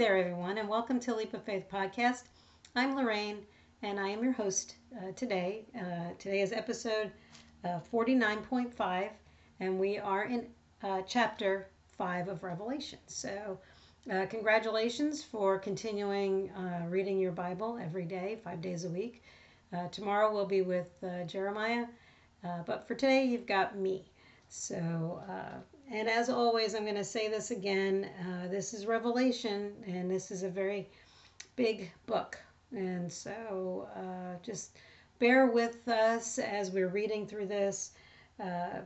there, everyone, and welcome to Leap of Faith podcast. I'm Lorraine, and I am your host uh, today. Uh, today is episode uh, 49.5, and we are in uh, chapter 5 of Revelation. So, uh, congratulations for continuing uh, reading your Bible every day, five days a week. tomorrow we'll be with Jeremiah, but for today you've got me. So, and as always, I'm going to say this again. Uh, this is Revelation, and this is a very big book. And so uh, just bear with us as we're reading through this. Uh,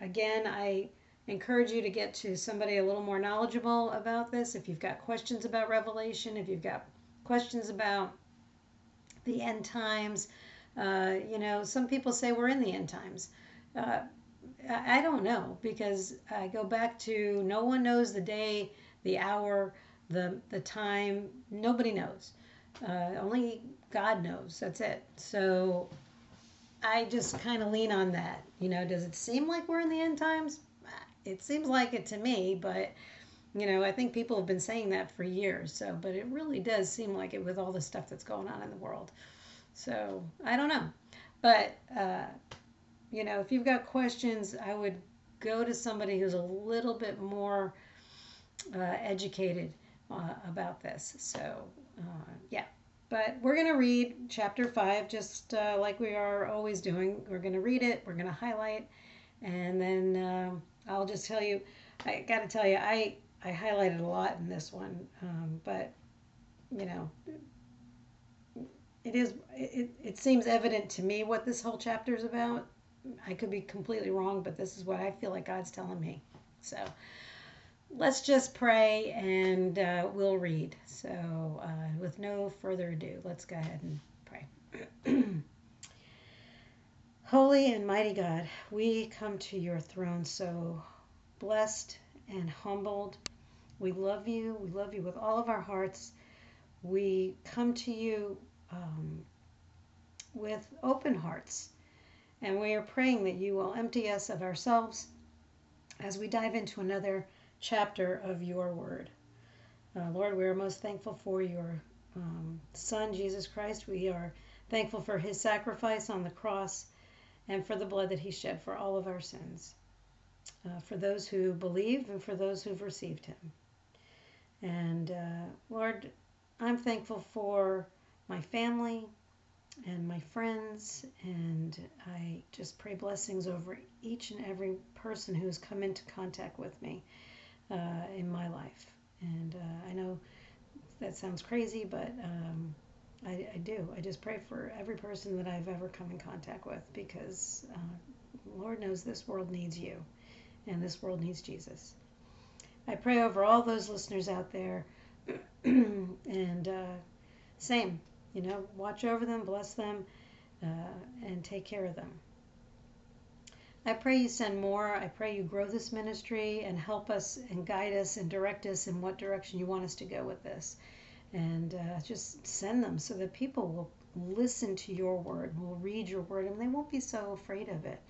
again, I encourage you to get to somebody a little more knowledgeable about this. If you've got questions about Revelation, if you've got questions about the end times, uh, you know, some people say we're in the end times. I don't know because I go back to no one knows the day, the hour, the the time. Nobody knows. Uh, only God knows. That's it. So I just kind of lean on that. You know, does it seem like we're in the end times? It seems like it to me, but you know, I think people have been saying that for years. So, but it really does seem like it with all the stuff that's going on in the world. So I don't know, but. Uh, you know, if you've got questions, I would go to somebody who's a little bit more uh, educated uh, about this. So, uh, yeah. But we're going to read chapter 5 just uh, like we are always doing. We're going to read it, we're going to highlight, and then um, I'll just tell you I got to tell you, I, I highlighted a lot in this one, um, but, you know, it is it, it seems evident to me what this whole chapter is about I could be completely wrong, but this is what I feel like God's telling me. So let's just pray and uh, we'll read. So, uh, with no further ado, let's go ahead and pray. Holy and mighty God, we come to your throne so blessed and humbled. We love you. We love you with all of our hearts. We come to you um, with open hearts and we are praying that you will empty us of ourselves as we dive into another chapter of your word. Uh, Lord, we are most thankful for your um, Son, Jesus Christ. We are thankful for his sacrifice on the cross and for the blood that he shed for all of our sins, uh, for those who believe and for those who've received him. And uh, Lord, I'm thankful for my family, and my friends, and I just pray blessings over each and every person who has come into contact with me uh, in my life. And uh, I know that sounds crazy, but um, I, I, do. I just pray for every person that I've ever come in contact with because uh, Lord knows this world needs you, and this world needs Jesus. I pray over all those listeners out there, and uh, same you know, watch over them, bless them, uh, and take care of them. I pray you send more. I pray you grow this ministry and help us and guide us and direct us in what direction you want us to go with this. And uh, just send them so that people will listen to your word, will read your word, and they won't be so afraid of it.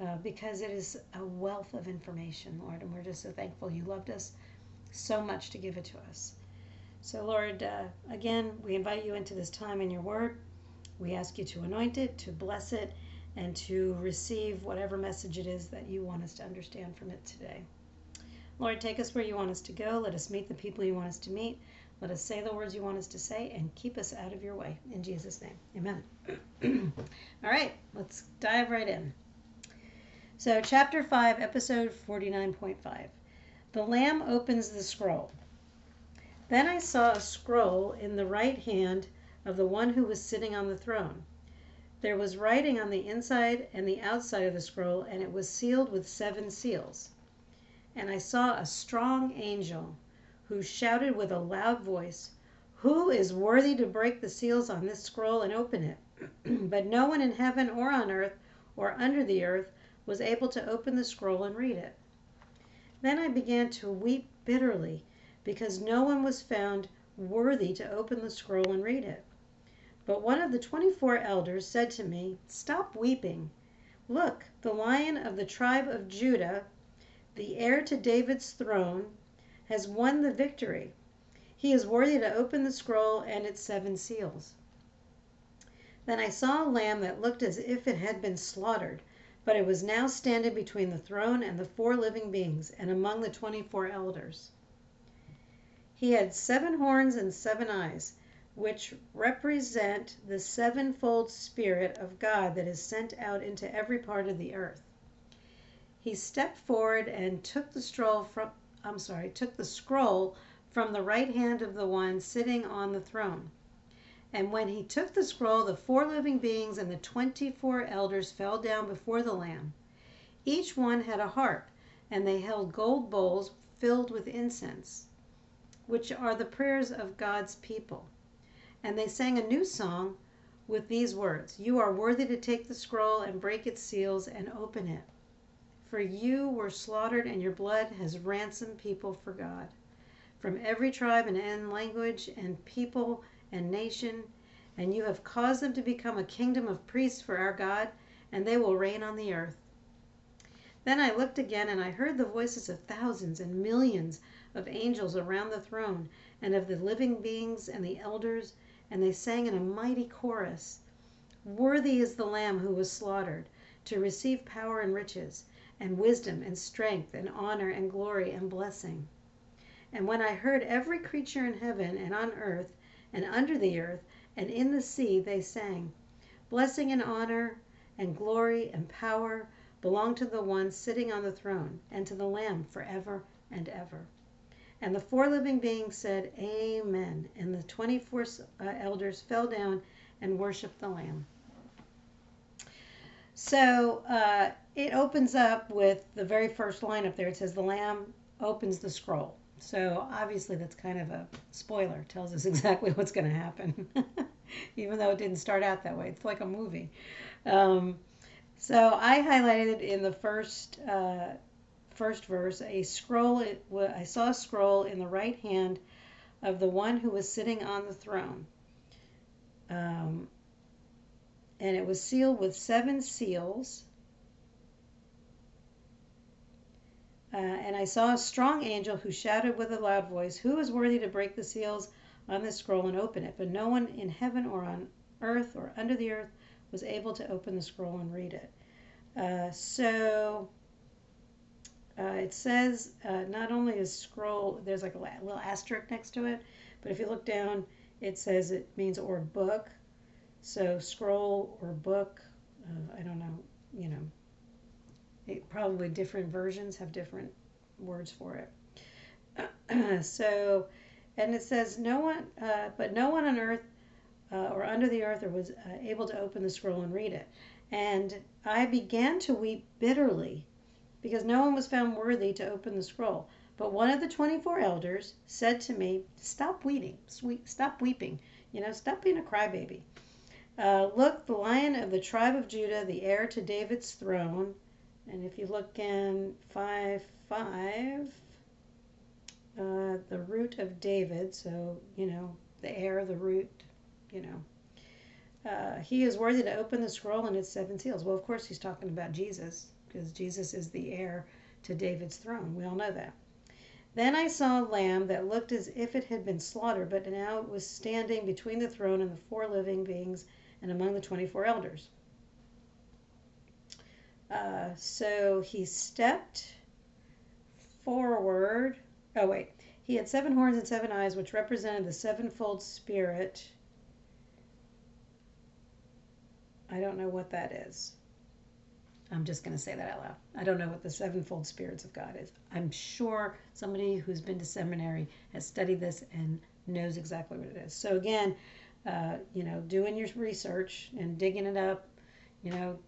Uh, because it is a wealth of information, Lord, and we're just so thankful you loved us so much to give it to us. So, Lord, uh, again, we invite you into this time in your word. We ask you to anoint it, to bless it, and to receive whatever message it is that you want us to understand from it today. Lord, take us where you want us to go. Let us meet the people you want us to meet. Let us say the words you want us to say and keep us out of your way. In Jesus' name, amen. All right, let's dive right in. So, chapter 5, episode 49.5. The Lamb opens the scroll. Then I saw a scroll in the right hand of the one who was sitting on the throne. There was writing on the inside and the outside of the scroll, and it was sealed with seven seals. And I saw a strong angel who shouted with a loud voice, Who is worthy to break the seals on this scroll and open it? but no one in heaven or on earth or under the earth was able to open the scroll and read it. Then I began to weep bitterly because no one was found worthy to open the scroll and read it. But one of the twenty four elders said to me, Stop weeping. Look, the lion of the tribe of Judah, the heir to David's throne, has won the victory. He is worthy to open the scroll and its seven seals. Then I saw a lamb that looked as if it had been slaughtered, but it was now standing between the throne and the four living beings, and among the twenty four elders. He had seven horns and seven eyes, which represent the sevenfold Spirit of God that is sent out into every part of the earth. He stepped forward and took the scroll from I'm sorry, took the scroll from the right hand of the one sitting on the throne. And when he took the scroll, the four living beings and the twenty four elders fell down before the Lamb. Each one had a harp, and they held gold bowls filled with incense, which are the prayers of God's people. And they sang a new song with these words You are worthy to take the scroll and break its seals and open it. For you were slaughtered, and your blood has ransomed people for God from every tribe and language and people and nation, and you have caused them to become a kingdom of priests for our God, and they will reign on the earth. Then I looked again, and I heard the voices of thousands and millions of angels around the throne, and of the living beings and the elders, and they sang in a mighty chorus Worthy is the Lamb who was slaughtered to receive power and riches, and wisdom and strength, and honor and glory and blessing. And when I heard every creature in heaven and on earth and under the earth and in the sea, they sang, Blessing and honor and glory and power belong to the one sitting on the throne and to the Lamb forever and ever. And the four living beings said, Amen. And the 24 uh, elders fell down and worshiped the Lamb. So uh, it opens up with the very first line up there. It says, The Lamb opens the scroll. So obviously that's kind of a spoiler. Tells us exactly what's going to happen, even though it didn't start out that way. It's like a movie. Um, so I highlighted in the first uh, first verse a scroll. It, I saw a scroll in the right hand of the one who was sitting on the throne. Um, and it was sealed with seven seals. Uh, and I saw a strong angel who shouted with a loud voice, Who is worthy to break the seals on this scroll and open it? But no one in heaven or on earth or under the earth was able to open the scroll and read it. Uh, so uh, it says uh, not only is scroll, there's like a little asterisk next to it, but if you look down, it says it means or book. So scroll or book, uh, I don't know, you know, it, probably different versions have different words for it. so, and it says, no one, uh, but no one on earth uh, or under the earth or was uh, able to open the scroll and read it. And I began to weep bitterly because no one was found worthy to open the scroll. But one of the 24 elders said to me, Stop weeping, sweet, stop weeping, you know, stop being a crybaby. Uh, look, the lion of the tribe of Judah, the heir to David's throne, and if you look in 5 5, uh, the root of David, so, you know, the heir, the root, you know, uh, he is worthy to open the scroll and its seven seals. Well, of course, he's talking about Jesus, because Jesus is the heir to David's throne. We all know that. Then I saw a lamb that looked as if it had been slaughtered, but now it was standing between the throne and the four living beings and among the 24 elders. Uh, so he stepped forward. Oh, wait. He had seven horns and seven eyes, which represented the sevenfold spirit. I don't know what that is. I'm just going to say that out loud. I don't know what the sevenfold spirits of God is. I'm sure somebody who's been to seminary has studied this and knows exactly what it is. So, again, uh, you know, doing your research and digging it up, you know,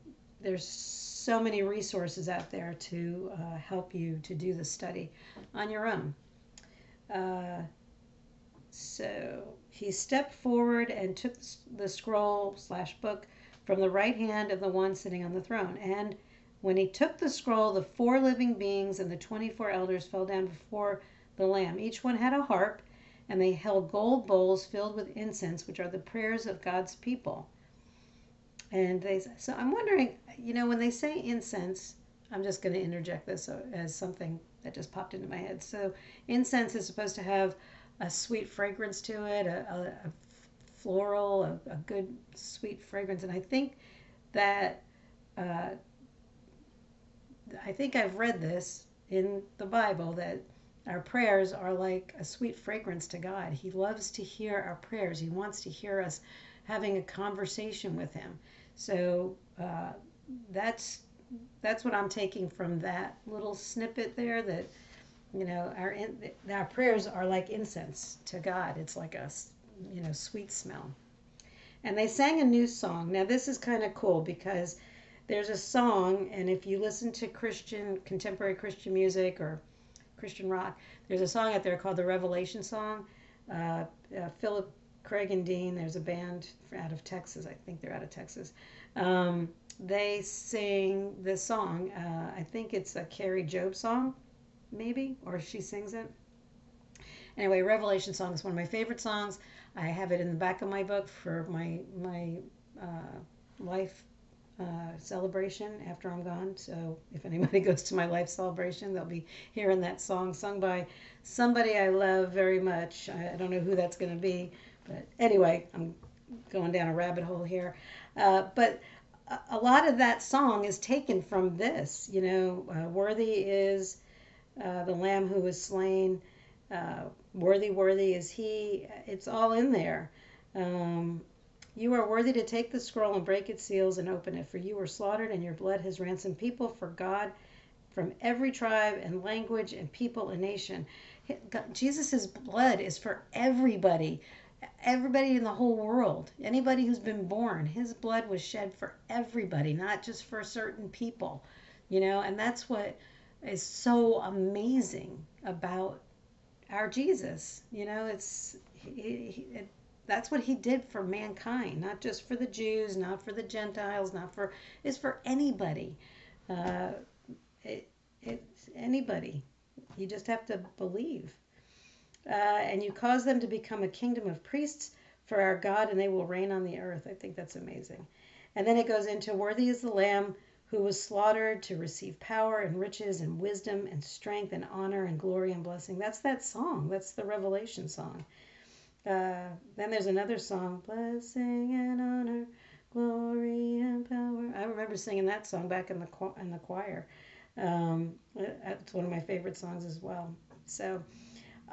there's so many resources out there to uh, help you to do the study on your own. Uh, so he stepped forward and took the scroll slash book from the right hand of the one sitting on the throne. And when he took the scroll, the four living beings and the 24 elders fell down before the Lamb. Each one had a harp, and they held gold bowls filled with incense, which are the prayers of God's people. And they so I'm wondering, you know, when they say incense, I'm just going to interject this uh, as something that just popped into my head. So incense is supposed to have a sweet fragrance to it, a, a, a floral, a, a, good sweet fragrance. And I think that uh, I think I've read this in the Bible that our prayers are like a sweet fragrance to God. He loves to hear our prayers. He wants to hear us having a conversation with Him. So uh, that's that's what I'm taking from that little snippet there. That you know our our prayers are like incense to God. It's like a you know sweet smell. And they sang a new song. Now this is kind of cool because there's a song, and if you listen to Christian, contemporary Christian music or Christian rock, there's a song out there called the Revelation Song. Uh, uh, Philip Craig and Dean, there's a band out of Texas. I think they're out of Texas. Um, they sing this song. Uh, I think it's a Kari Jobe song, maybe, or she sings it. Anyway, Revelation song is one of my favorite songs. I have it in the back of my book for my my uh, life uh, celebration after I'm gone. So if anybody goes to my life celebration, they'll be hearing that song sung by somebody I love very much. I, I don't know who that's going to be, but anyway, I'm going down a rabbit hole here. Uh, but a, a lot of that song is taken from this. You know, uh, worthy is uh, the Lamb who was slain. Worthy, worthy is He. It's all in there. Um, you are worthy to take the scroll and break its seals and open it, for you were slaughtered, and your blood has ransomed people for God from every tribe and language and people and nation. Jesus' blood is for everybody, everybody in the whole world, anybody who's been born. His blood was shed for everybody, not just for certain people, you know, and that's what is so amazing about our Jesus. You know, it's he, he, it, that's what he did for mankind, not just for the Jews, not for the Gentiles, not for it's for anybody. Uh, it, it's anybody. You just have to believe. Uh, and you cause them to become a kingdom of priests for our God, and they will reign on the earth. I think that's amazing. And then it goes into worthy is the Lamb who was slaughtered to receive power and riches and wisdom and strength and honor and glory and blessing. That's that song. That's the Revelation song. Uh, then there's another song, blessing and honor, glory and power. I remember singing that song back in the in the choir. Um, it's one of my favorite songs as well. So,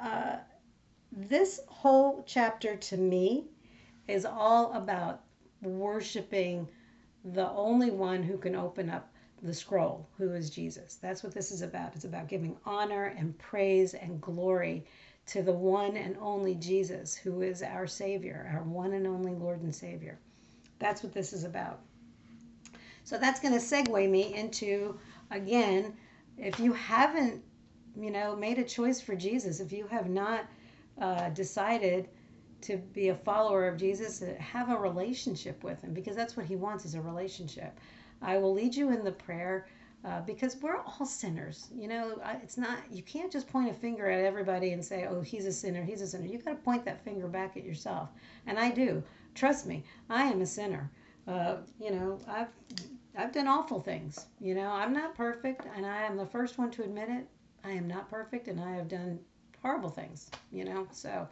uh, this whole chapter to me is all about worshiping the only one who can open up the scroll, who is Jesus. That's what this is about. It's about giving honor and praise and glory to the one and only Jesus, who is our Savior, our one and only Lord and Savior. That's what this is about. So that's going to segue me into, again, if you haven't, you know, made a choice for Jesus, if you have not uh, decided to be a follower of Jesus, have a relationship with him, because that's what he wants is a relationship. I will lead you in the prayer uh, because we're all sinners. You know, it's not, you can't just point a finger at everybody and say, oh, he's a sinner, he's a sinner. You got to point that finger back at yourself. And I do. Trust me, I am a sinner. Uh, you know, I've, I've done awful things. You know, I'm not perfect, and I am the first one to admit it. I am not perfect, and I have done horrible things, you know, so.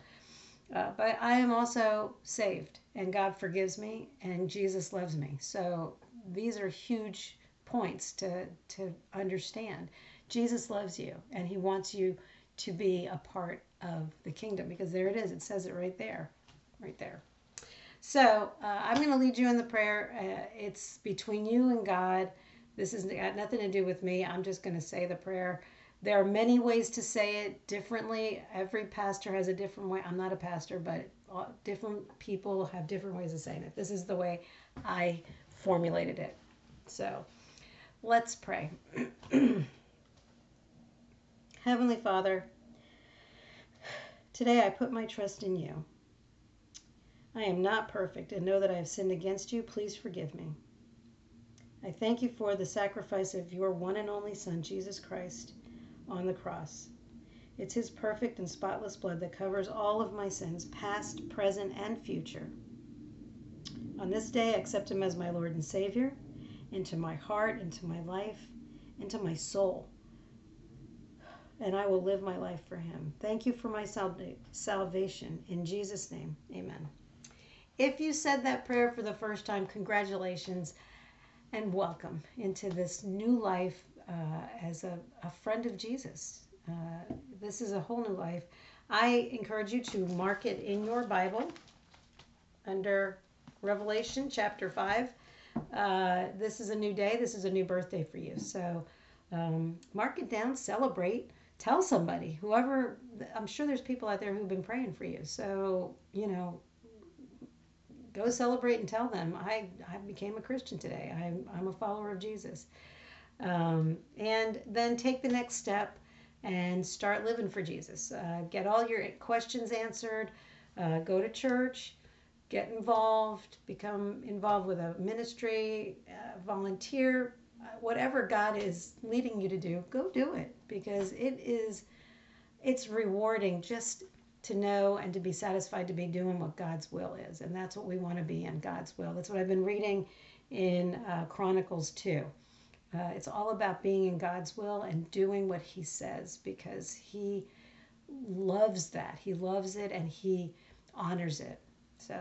Uh, but I am also saved, and God forgives me, and Jesus loves me. So these are huge points to, to understand. Jesus loves you and he wants you to be a part of the kingdom because there it is. It says it right there, right there. So uh, I'm going to lead you in the prayer. Uh, it's between you and God. This has got nothing to do with me. I'm just going to say the prayer. There are many ways to say it differently. Every pastor has a different way. I'm not a pastor, but different people have different ways of saying it. This is the way I formulated it. So Let's pray. Heavenly Father, today I put my trust in you. I am not perfect and know that I have sinned against you. Please forgive me. I thank you for the sacrifice of your one and only Son, Jesus Christ, on the cross. It's his perfect and spotless blood that covers all of my sins, past, present, and future. On this day, I accept him as my Lord and Savior into my heart, into my life, into my soul. and I will live my life for him. Thank you for my salvation. In Jesus' name, amen. If you said that prayer for the first time, congratulations and welcome into this new life as a, a, friend of Jesus. Uh, this is a whole new life. I encourage you to mark it in your Bible under Revelation chapter 5. Uh, this is a new day. This is a new birthday for you. So um, mark it down, celebrate, tell somebody, whoever. I'm sure there's people out there who've been praying for you. So, you know, go celebrate and tell them I, I became a Christian today. I'm, I'm a follower of Jesus. Um, and then take the next step and start living for Jesus. Uh, get all your questions answered. Uh, go to church. Get involved. Become involved with a ministry. Uh, volunteer. Uh, whatever God is leading you to do, go do it because it is. It's rewarding just to know and to be satisfied to be doing what God's will is. And that's what we want to be in God's will. That's what I've been reading in uh, Chronicles 2. Uh, it's all about being in God's will and doing what He says because He loves that. He loves it and He honors it. So,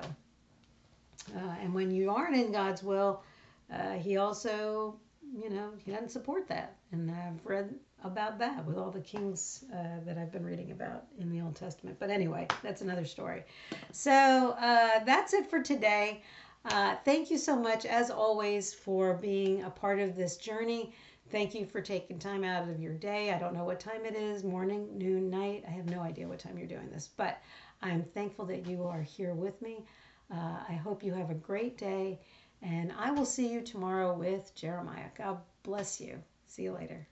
uh, and when you aren't in God's will, uh, He also, you know, He doesn't support that. And I've read about that with all the kings uh, that I've been reading about in the Old Testament. But anyway, that's another story. So uh, that's it for today. Uh, thank you so much, as always, for being a part of this journey. Thank you for taking time out of your day. I don't know what time it is morning, noon, night. I have no idea what time you're doing this, but I'm thankful that you are here with me. Uh, I hope you have a great day, and I will see you tomorrow with Jeremiah. God bless you. See you later.